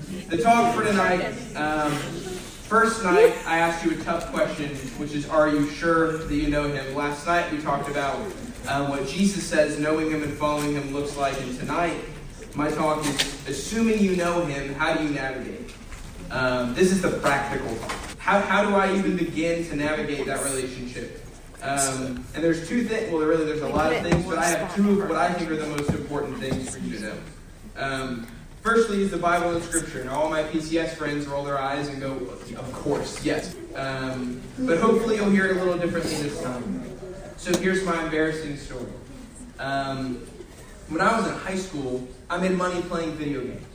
the talk for tonight. Um, first night, I asked you a tough question, which is, Are you sure that you know him? Last night, we talked about um, what Jesus says knowing him and following him looks like. And tonight, my talk is, Assuming you know him, how do you navigate? Um, this is the practical talk. How, how do I even begin to navigate that relationship? Um, and there's two things, well, really, there's a lot of things, but I have two of what I think are the most important things for you to know. Um, firstly, is the Bible and Scripture. Now, all my PCS friends roll their eyes and go, Of course, yes. Um, but hopefully, you'll hear it a little differently this time. So, here's my embarrassing story. Um, when I was in high school, I made money playing video games.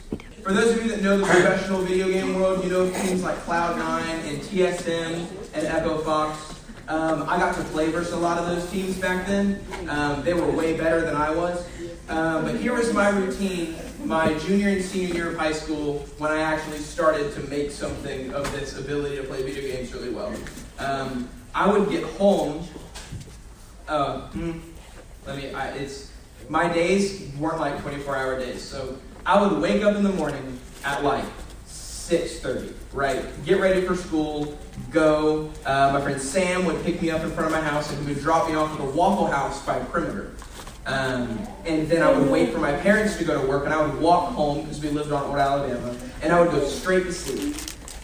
For those of you that know the professional video game world, you know things like Cloud9 and TSM and Echo Fox. Um, I got to play versus a lot of those teams back then. Um, they were way better than I was. Um, but here was my routine my junior and senior year of high school when I actually started to make something of this ability to play video games really well. Um, I would get home. Uh, hmm, let me. I, it's my days weren't like 24-hour days, so I would wake up in the morning at like 6:30. Right, get ready for school, go. Uh, my friend Sam would pick me up in front of my house and he would drop me off at the Waffle House by Perimeter. Um, and then I would wait for my parents to go to work, and I would walk home because we lived on Old Alabama, and I would go straight to sleep.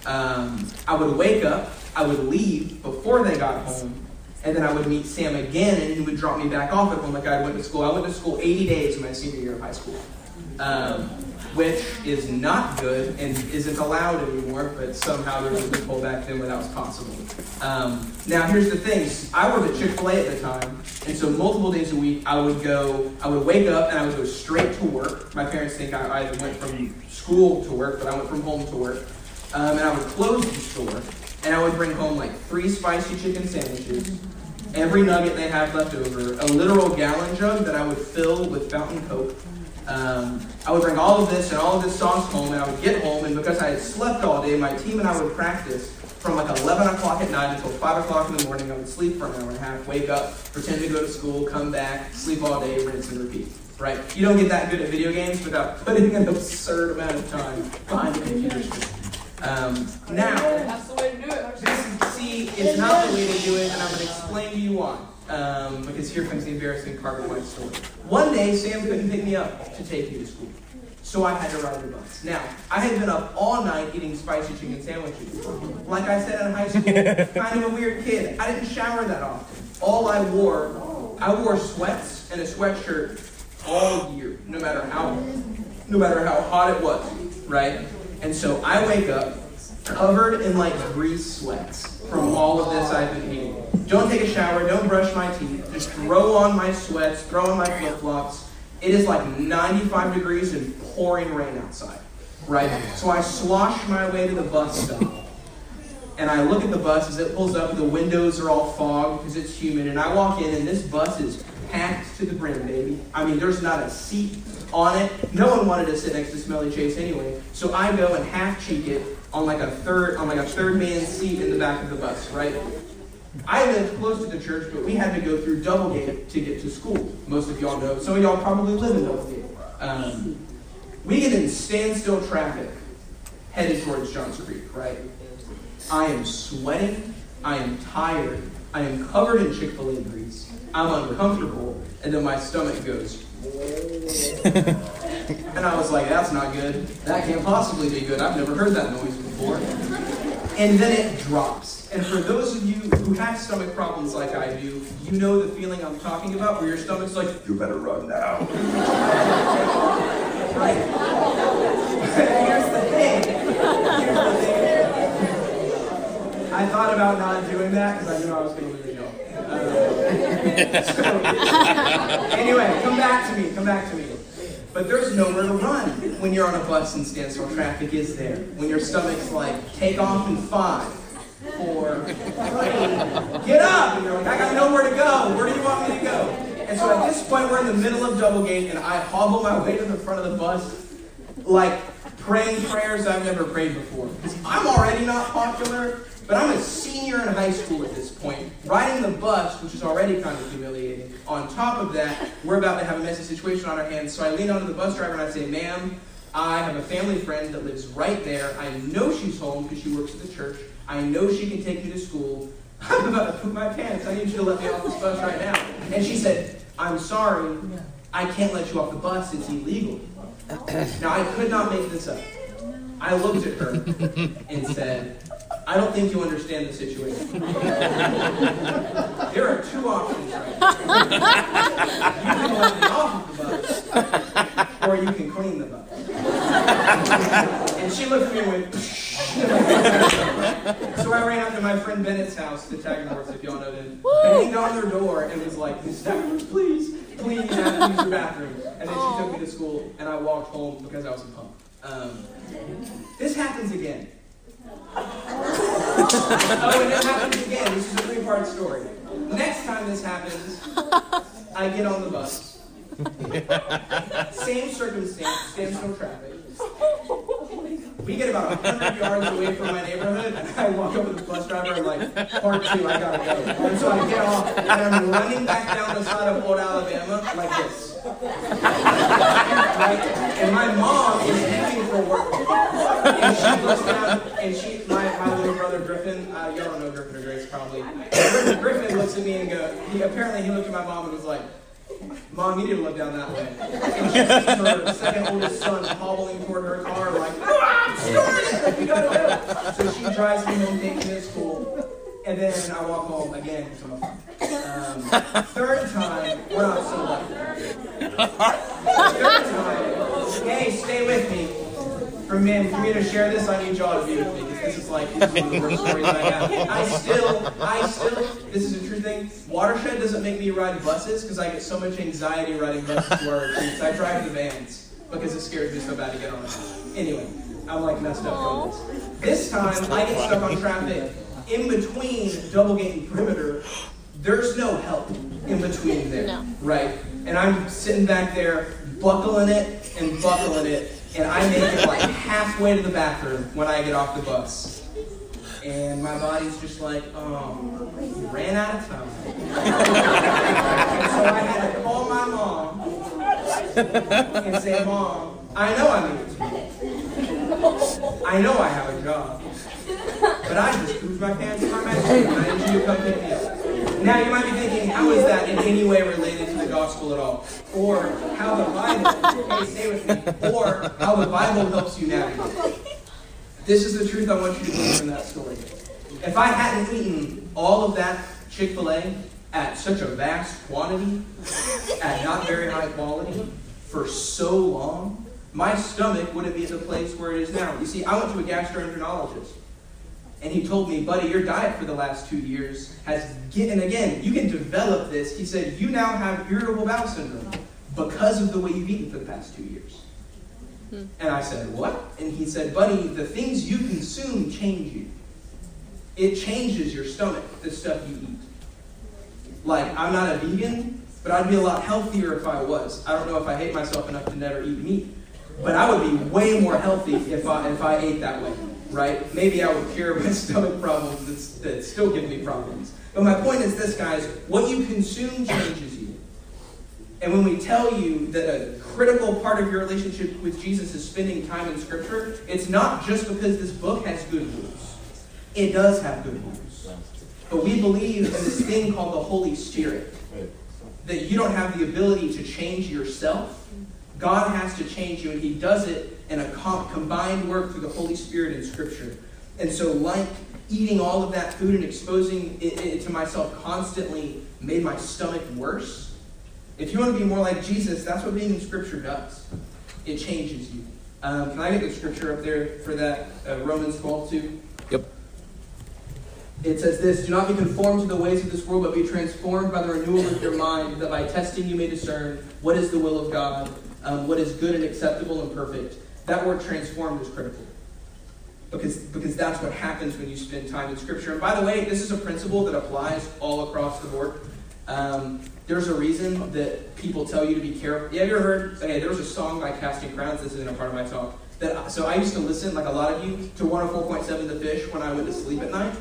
Um, I would wake up, I would leave before they got home, and then I would meet Sam again, and he would drop me back off at home like I went to school. I went to school 80 days in my senior year of high school. Um, which is not good and isn't allowed anymore, but somehow there was a loophole back then where that was possible. Um, now, here's the thing I worked at Chick fil A at the time, and so multiple days a week I would go, I would wake up and I would go straight to work. My parents think I went from school to work, but I went from home to work. Um, and I would close the store, and I would bring home like three spicy chicken sandwiches, every nugget they had left over, a literal gallon jug that I would fill with fountain coke um, I would bring all of this and all of this songs home, and I would get home, and because I had slept all day, my team and I would practice from like 11 o'clock at night until 5 o'clock in the morning. I would sleep for an hour and a half, wake up, pretend to go to school, come back, sleep all day, rinse and repeat. Right? You don't get that good at video games without putting an absurd amount of time behind the computer screen. Um, now, that's the way to do it. This, see, it's not the way to do it, and I'm going to explain to you why um, because here comes the embarrassing part of my story. One day, Sam couldn't pick me up to take me to school. So I had to ride the bus. Now, I had been up all night eating spicy chicken sandwiches. Like I said in high school, kind of a weird kid. I didn't shower that often. All I wore, I wore sweats and a sweatshirt all year, no matter how, no matter how hot it was, right? And so I wake up covered in like grease sweats from all of this I've been eating. Don't take a shower. Don't brush my teeth. Just throw on my sweats. Throw on my flip flops. It is like 95 degrees and pouring rain outside. Right? So I slosh my way to the bus stop. And I look at the bus as it pulls up. The windows are all fogged because it's humid. And I walk in, and this bus is packed to the brim, baby. I mean, there's not a seat on it. No one wanted to sit next to Smelly Chase anyway. So I go and half cheek it on like a third on like a third man seat in the back of the bus, right? I lived close to the church, but we had to go through Doublegate to get to school. Most of y'all know. Some of y'all probably live in Doublegate. Um, we get in standstill traffic headed towards Johns Creek, right? I am sweating. I am tired. I am covered in Chick fil A grease. I'm uncomfortable. And then my stomach goes. and I was like, that's not good. That can't possibly be good. I've never heard that noise before. And then it drops. And for those of you who have stomach problems like I do, you know the feeling I'm talking about where your stomach's like, you better run now. right? Here's the thing. Here's the thing. I thought about not doing that because I knew I was going to lose y'all. Anyway, come back to me. Come back to me. But there's nowhere to run when you're on a bus and standstill traffic is there. When your stomach's like, take off in five four, three, get up! And you're like, I got nowhere to go. Where do you want me to go? And so at this point, we're in the middle of Doublegate, and I hobble my way to the front of the bus, like praying prayers I've never prayed before. I'm already not popular, but I'm a senior in high school at this point, riding the bus, which is already kind of humiliating. On top of that, we're about to have a messy situation on our hands, so I lean onto the bus driver and I say, ma'am, I have a family friend that lives right there. I know she's home because she works at the church. I know she can take me to school. I'm about to poop my pants. I need you to let me off this bus right now. And she said, I'm sorry. I can't let you off the bus. It's illegal. Now, I could not make this up. I looked at her and said, I don't think you understand the situation. there are two options right now. You can let me off of the bus, or you can clean the bus. and she looked at me and went, so I ran out to my friend Bennett's house, the Taggart if y'all know them, banged on their door and was like, Miss Taggart, please, have use your bathroom. And then she took me to school, and I walked home because I was a punk. Um, this happens again. Oh, and it happens again. This is a three-part story. Next time this happens, I get on the bus. Same circumstance, standstill traffic. We get about 100 yards away from my neighborhood, and I walk up to the bus driver and like, part two, I gotta go. And so I get off, and I'm running back down the side of Old Alabama like this. right? And my mom is leaving for work. And she looks down, and she, my, my little brother Griffin, uh, y'all don't know Griffin or Grace probably. Griffin looks at me and goes, he, apparently he looked at my mom and was like, Mom, you need to look down that way. And she sees her second oldest son hobbling toward her car, like, ah! So she drives me home, me to school, and then I walk home again because um, Third time, we're not so lucky. Third time, hey, stay with me. For me, for me to share this, I need y'all to be with me because this is like this is one of the worst stories I have. I still, I still, this is a true thing. Watershed doesn't make me ride buses because I get so much anxiety riding buses to. I drive the vans because it scares me so bad to get on. Anyway, I'm like messed up from this. This time, I get stuck on traffic in between double gate and perimeter. There's no help in between there, no. right? And I'm sitting back there, buckling it and buckling it and I make it like halfway to the bathroom when I get off the bus. And my body's just like, oh, you ran out of time. so I had to call my mom and say, Mom, I know I need to I know I have a job. But I just pooped my pants in my bedroom and I need you to come me. Now you might be thinking, how is that in any way related to the gospel at all? Or how the Bible, hey, stay with me, or how the Bible helps you navigate. This is the truth I want you to believe in that story. If I hadn't eaten all of that Chick fil A at such a vast quantity, at not very high quality, for so long, my stomach wouldn't be at the place where it is now. You see, I went to a gastroenterologist. And he told me, buddy, your diet for the last two years has, and again, you can develop this. He said, you now have irritable bowel syndrome because of the way you've eaten for the past two years. Hmm. And I said, what? And he said, buddy, the things you consume change you. It changes your stomach, the stuff you eat. Like, I'm not a vegan, but I'd be a lot healthier if I was. I don't know if I hate myself enough to never eat meat. But I would be way more healthy if I, if I ate that way right? Maybe I would cure my stomach problems that, still give me problems. But my point is this, guys what you consume changes you. And when we tell you that a critical part of your relationship with Jesus is spending time in Scripture, it's not just because this book has good news. It does have good news. But we believe in this thing called the Holy Spirit. That you don't have the ability to change yourself. God has to change you, and He does it in a combined work through the Holy Spirit in Scripture. And so, like eating all of that food and exposing it, it to myself constantly made my stomach worse. If you want to be more like Jesus, that's what being in Scripture does. It changes you. Um, can I get the scripture up there for that? Uh, Romans 12, 2. Yep. It says this Do not be conformed to the ways of this world, but be transformed by the renewal of your mind, that by testing you may discern what is the will of God, um, what is good and acceptable and perfect. That word transformed is critical. Because, because that's what happens when you spend time in Scripture. And by the way, this is a principle that applies all across the board. Um, there's a reason that people tell you to be careful. Yeah, you ever heard? Okay, there was a song by Casting Crowns. This isn't a part of my talk. That so I used to listen, like a lot of you, to 104.7 The Fish when I went to sleep at night.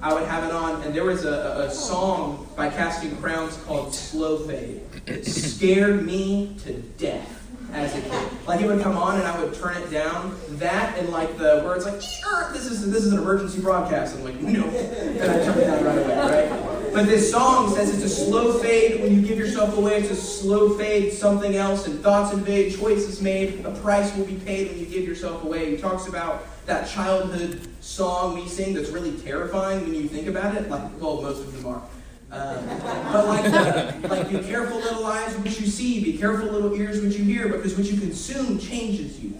I would have it on, and there was a, a song by Casting Crowns called Slow Fade. It scared me to death as a kid. Like it would come on and I would turn it down. That and like the words like this is this is an emergency broadcast. I'm like no, and I turn it down right away, right? But this song says it's a slow fade when you give yourself away. It's a slow fade, something else, and thoughts invade, choices made. A price will be paid when you give yourself away. He talks about that childhood song we sing that's really terrifying when you think about it. Like well, most of them are. Um, but like, like, be careful, little eyes, what you see. Be careful, little ears, what you hear, because what you consume changes you.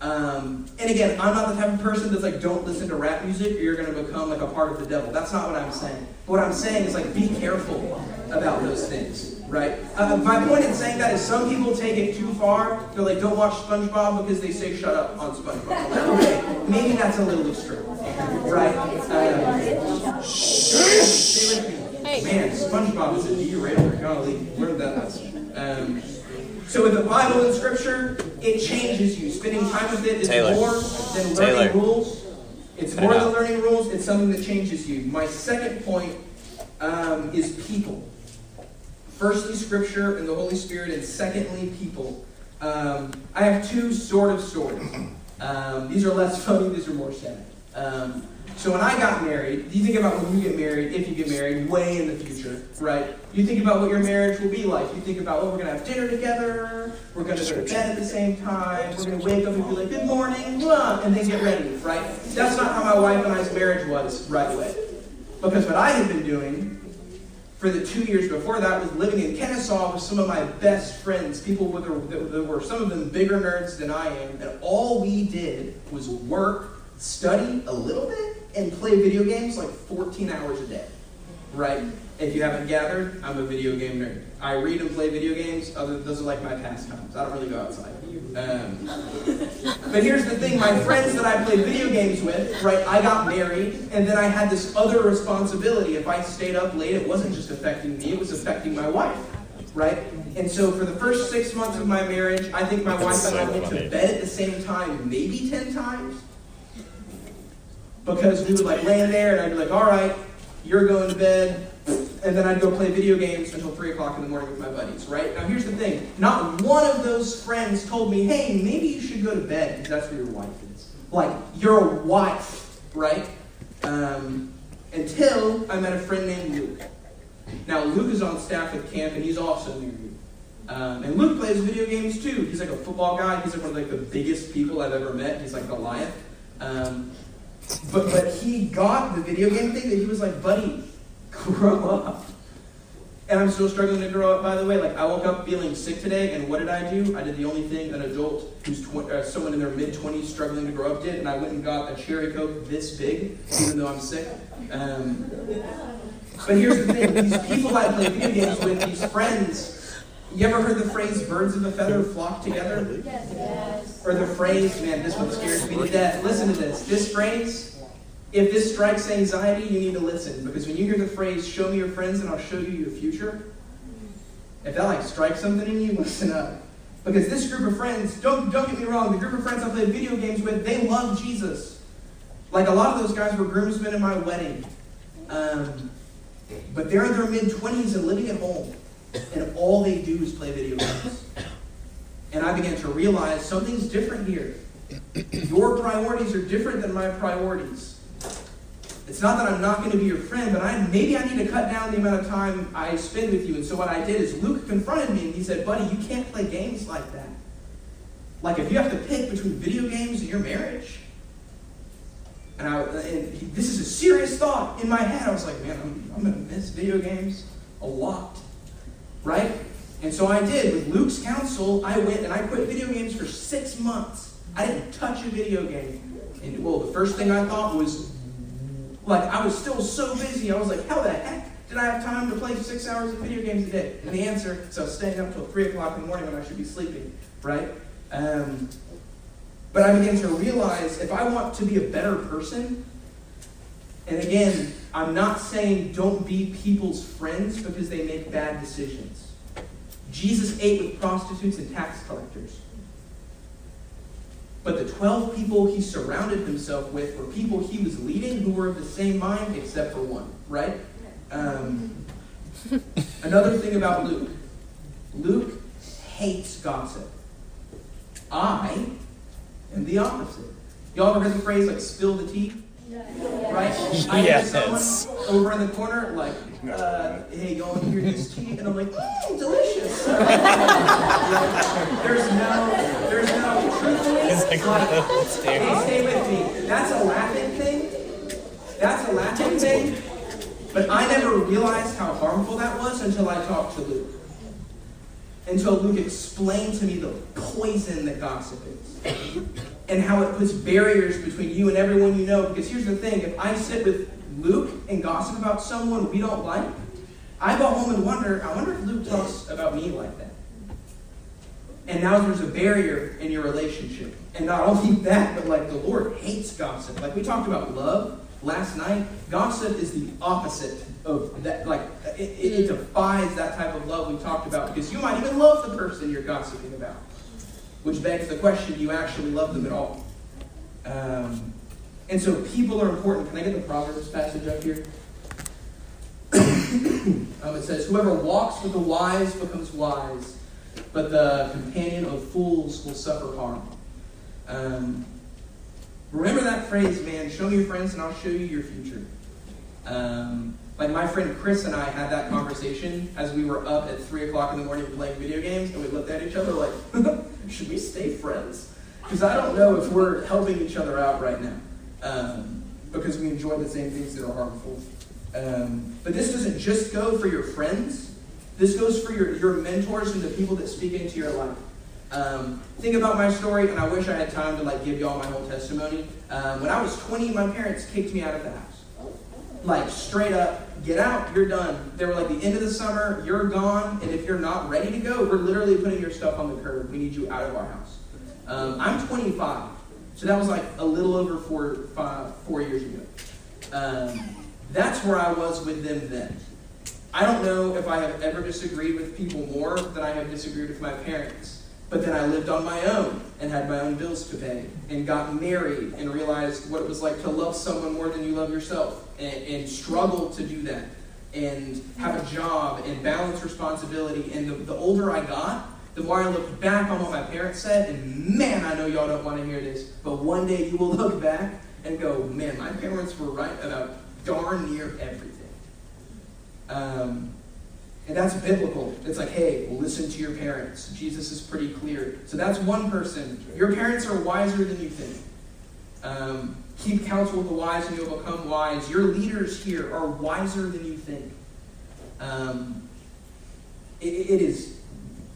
Um, and again, I'm not the type of person that's like, don't listen to rap music, or you're going to become like a part of the devil. That's not what I'm saying. But What I'm saying is like, be careful about those things, right? Uh, my point in saying that is some people take it too far. They're like, don't watch SpongeBob because they say shut up on SpongeBob. okay, maybe that's a little extreme, right? Uh, Hey. Man, SpongeBob is a derailer. Golly, learned that lesson. Um, so with the Bible and Scripture, it changes you. Spending time with it is Taylor. more than learning Taylor. rules. It's more than learning rules. It's something that changes you. My second point um, is people. Firstly, Scripture and the Holy Spirit, and secondly, people. Um, I have two sort of stories. Um, these are less funny. These are more sad. So when I got married, you think about when you get married, if you get married, way in the future, right? You think about what your marriage will be like. You think about, oh, we're going to have dinner together, we're going to go to bed at the same time, we're going to wake up and be like, good morning, blah, and then get ready, right? That's not how my wife and I's marriage was right away. Because what I had been doing for the two years before that was living in Kennesaw with some of my best friends, people that were some of them bigger nerds than I am, and all we did was work, study a little bit, and play video games like 14 hours a day, right? If you haven't gathered, I'm a video game nerd. I read and play video games. Other those are like my pastimes. I don't really go outside. Um, but here's the thing: my friends that I play video games with, right? I got married, and then I had this other responsibility. If I stayed up late, it wasn't just affecting me; it was affecting my wife, right? And so, for the first six months of my marriage, I think my wife and I went to bed at the same time, maybe ten times because we would like lay there and I'd be like, all right, you're going to bed. And then I'd go play video games until 3 o'clock in the morning with my buddies, right? Now, here's the thing not one of those friends told me, hey, maybe you should go to bed because that's where your wife is. Like, you're a wife, right? Um, until I met a friend named Luke. Now, Luke is on staff at camp and he's also near me. Um, and Luke plays video games too. He's like a football guy. He's like one of like the biggest people I've ever met. He's like Goliath. Um, but but he got the video game thing that he was like, buddy, grow up. And I'm still struggling to grow up, by the way. Like, I woke up feeling sick today, and what did I do? I did the only thing an adult who's tw- uh, someone in their mid 20s struggling to grow up did, and I went and got a cherry coke this big, even though I'm sick. Um, but here's the thing these people I play video games with, these friends, you ever heard the phrase birds of a feather flock together? Yes. Or the phrase, man, this one scares me to death. Listen to this. This phrase, if this strikes anxiety, you need to listen. Because when you hear the phrase, show me your friends and I'll show you your future, if that like strikes something in you, listen up. Because this group of friends, don't, don't get me wrong, the group of friends I played video games with, they love Jesus. Like a lot of those guys were groomsmen in my wedding. Um, but they're in their mid 20s and living at home and all they do is play video games. And I began to realize something's different here. Your priorities are different than my priorities. It's not that I'm not going to be your friend, but I maybe I need to cut down the amount of time I spend with you. And so what I did is Luke confronted me and he said, "Buddy, you can't play games like that. Like if you have to pick between video games and your marriage." And, I, and he, this is a serious thought in my head. I was like, "Man, I'm, I'm going to miss video games a lot." Right? And so I did. With Luke's counsel, I went and I quit video games for six months. I didn't touch a video game. And well, the first thing I thought was, like, I was still so busy. I was like, how the heck did I have time to play six hours of video games a day? And the answer is I was staying up until 3 o'clock in the morning when I should be sleeping, right? Um, but I began to realize if I want to be a better person, and again, I'm not saying don't be people's friends because they make bad decisions. Jesus ate with prostitutes and tax collectors. But the 12 people he surrounded himself with were people he was leading who were of the same mind except for one, right? Um, another thing about Luke Luke hates gossip. I am the opposite. Y'all ever heard the phrase like spill the tea? Right? I Yes. over in the corner, like, uh, hey, y'all hear this tea? And I'm like, mmm, delicious. there's no, there's no, truthfully, It's like Hey, stay with me. That's a laughing thing. That's a laughing thing. But I never realized how harmful that was until I talked to Luke. Until Luke explained to me the poison that gossip is. And how it puts barriers between you and everyone you know. Because here's the thing if I sit with Luke and gossip about someone we don't like, I go home and wonder, I wonder if Luke talks about me like that. And now there's a barrier in your relationship. And not only that, but like the Lord hates gossip. Like we talked about love last night. Gossip is the opposite of that. Like it, it, defies that type of love we talked about because you might even love the person you're gossiping about. Which begs the question do you actually love them at all? Um, and so people are important. Can I get the Proverbs passage up here? um, it says, Whoever walks with the wise becomes wise, but the companion of fools will suffer harm. Um, remember that phrase, man. Show me your friends and I'll show you your future. Um, like my friend Chris and I had that conversation as we were up at 3 o'clock in the morning playing video games, and we looked at each other like, should we stay friends? Because I don't know if we're helping each other out right now. Um, because we enjoy the same things that are harmful. Um, but this doesn't just go for your friends. This goes for your, your mentors and the people that speak into your life. Um, think about my story, and I wish I had time to like give y'all my whole testimony. Um, when I was 20, my parents kicked me out of the house. Like straight up, get out, you're done. They were like, the end of the summer, you're gone, and if you're not ready to go, we're literally putting your stuff on the curb. We need you out of our house. Um, I'm 25, so that was like a little over four, five, four years ago. Um, that's where I was with them then. I don't know if I have ever disagreed with people more than I have disagreed with my parents. But then I lived on my own and had my own bills to pay and got married and realized what it was like to love someone more than you love yourself and, and struggled to do that and have a job and balance responsibility. And the, the older I got, the more I looked back on what my parents said, and man, I know y'all don't want to hear this, but one day you will look back and go, man, my parents were right about darn near everything. Um, and that's biblical. It's like, hey, listen to your parents. Jesus is pretty clear. So that's one person. Your parents are wiser than you think. Um, keep counsel with the wise and you'll become wise. Your leaders here are wiser than you think. Um, it, it is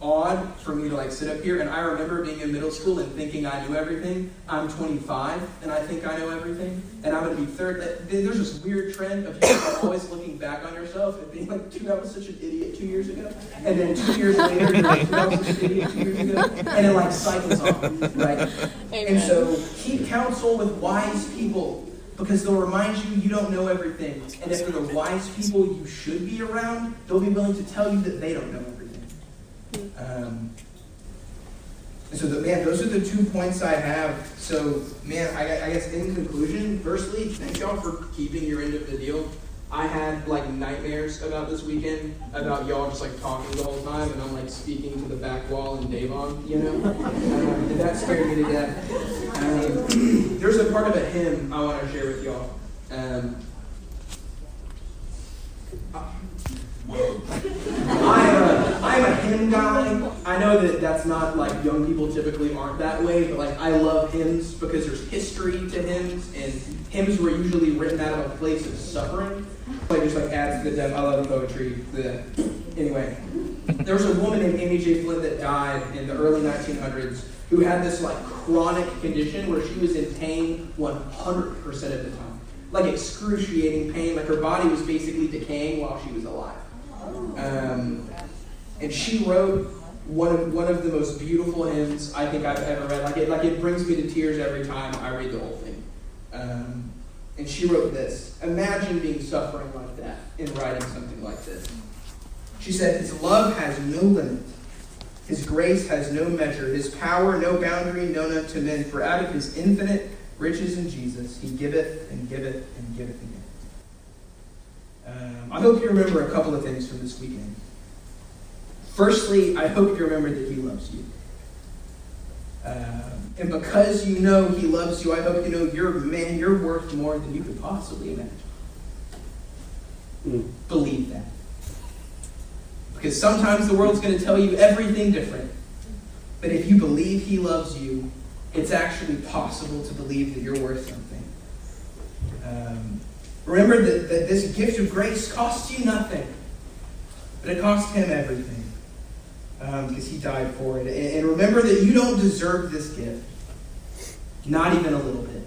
odd for me to like sit up here and I remember being in middle school and thinking I knew everything. I'm 25 and I think I know everything. And I'm going to be third. There's this weird trend of you always looking back on yourself and being like, dude, I was such an idiot two years ago. And then two years later, you're like, dude, I was such an idiot two years ago. And it like cycles on, right? And so keep counsel with wise people because they'll remind you you don't know everything. And if they're the wise people you should be around, they'll be willing to tell you that they don't know everything. Um, so, man, those are the two points I have. So, man, I, I guess in conclusion, firstly, thank y'all for keeping your end of the deal. I had like nightmares about this weekend, about y'all just like talking the whole time, and I'm like speaking to the back wall in Davon, you know? Um, and that scared me to death. Um, there's a part of a hymn I want to share with y'all. Um, I, uh, I'm a hymn guy. I know that that's not like young people typically aren't that way, but like I love hymns because there's history to hymns, and hymns were usually written out of a place of suffering. Like just like adds to the depth. I love poetry. The, anyway, there was a woman named Annie J. Flint that died in the early 1900s who had this like chronic condition where she was in pain 100% of the time, like excruciating pain. Like her body was basically decaying while she was alive. Um, and she wrote one of one of the most beautiful hymns I think I've ever read. Like it, like it brings me to tears every time I read the whole thing. Um, and she wrote this: Imagine being suffering like that in writing something like this. She said, "His love has no limit. His grace has no measure. His power no boundary known unto men. For out of His infinite riches in Jesus, He giveth and giveth and giveth again." Um, I hope you remember a couple of things from this weekend. Firstly, I hope you remember that He loves you. Um, and because you know He loves you, I hope you know you're man, you're worth more than you could possibly imagine. Mm. Believe that. Because sometimes the world's going to tell you everything different. But if you believe He loves you, it's actually possible to believe that you're worth something. Um, remember that, that this gift of grace costs you nothing, but it costs Him everything because um, He died for it. And, and remember that you don't deserve this gift, not even a little bit.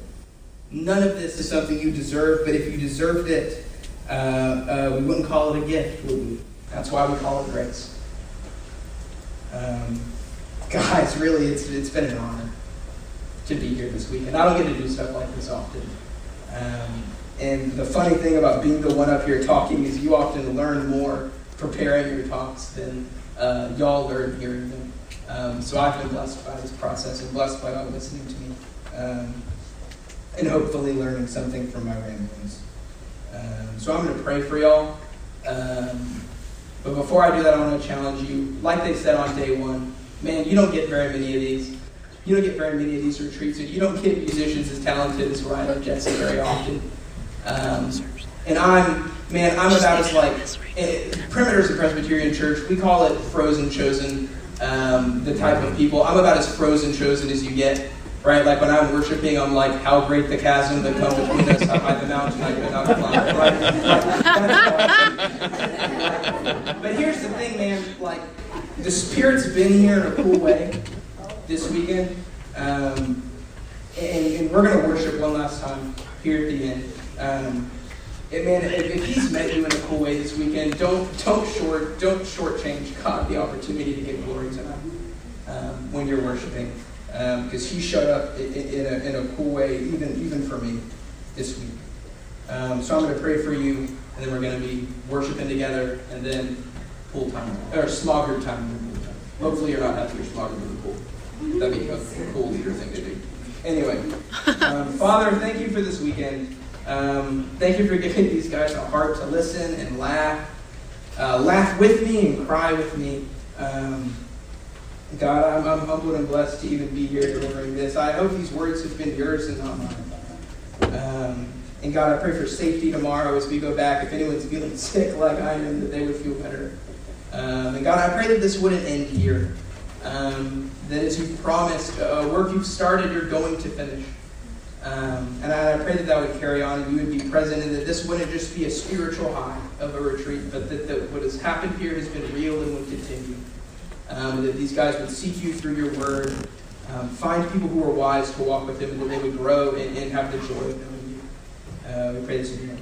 None of this is something you deserve, but if you deserved it, uh, uh, we wouldn't call it a gift, would we? That's why we call it grace. Um, guys, really, it's, it's been an honor to be here this week. And I don't get to do stuff like this often. Um, and the funny thing about being the one up here talking is you often learn more preparing your talks than uh, y'all learn hearing them. Um, so I've been blessed by this process and blessed by y'all listening to me. Um, and hopefully learning something from my ramblings. Um, so I'm going to pray for y'all. Um, but before I do that, I want to challenge you. Like they said on day one, man, you don't get very many of these. You don't get very many of these retreats, and you don't get musicians as talented as Ryan or Jesse very often. Um, and I'm, man, I'm about as like, eh, Perimeter is a Presbyterian church. We call it frozen chosen, um, the type of people. I'm about as frozen chosen as you get, right? Like when I'm worshiping, I'm like, how great the chasm that comes between us, how high the mountain I could not climb, right? but here's the thing, man, like, the Spirit's been here in a cool way this weekend. Um, and, and, we're going to worship one last time here at the end. Um, and man, if, if, he's met you in a cool way this weekend, don't don't short don't shortchange God the opportunity to give glory to Him um, when you're worshiping, because um, He showed up in, in, a, in a cool way, even even for me this week. Um, so I'm going to pray for you, and then we're going to be worshiping together, and then pool time or smogger time. Hopefully, you're not having your smogger in the pool. That'd be a cool leader thing to do. Anyway, um, Father, thank you for this weekend. Um, thank you for giving these guys a heart to listen and laugh. Uh, laugh with me and cry with me. Um, God, I'm, I'm, humbled and blessed to even be here delivering this. I hope these words have been yours and not mine. Um, and God, I pray for safety tomorrow as we go back. If anyone's feeling sick like I am, that they would feel better. Um, and God, I pray that this wouldn't end here. Um, that as you've promised, uh, work you've started, you're going to finish. Um, and I, I pray that that would carry on and you would be present and that this wouldn't just be a spiritual high of a retreat, but that, that what has happened here has been real and would continue. Um, that these guys would seek you through your word, um, find people who are wise to walk with them, and that they would grow and, and have the joy of knowing you. Uh, we pray this in your.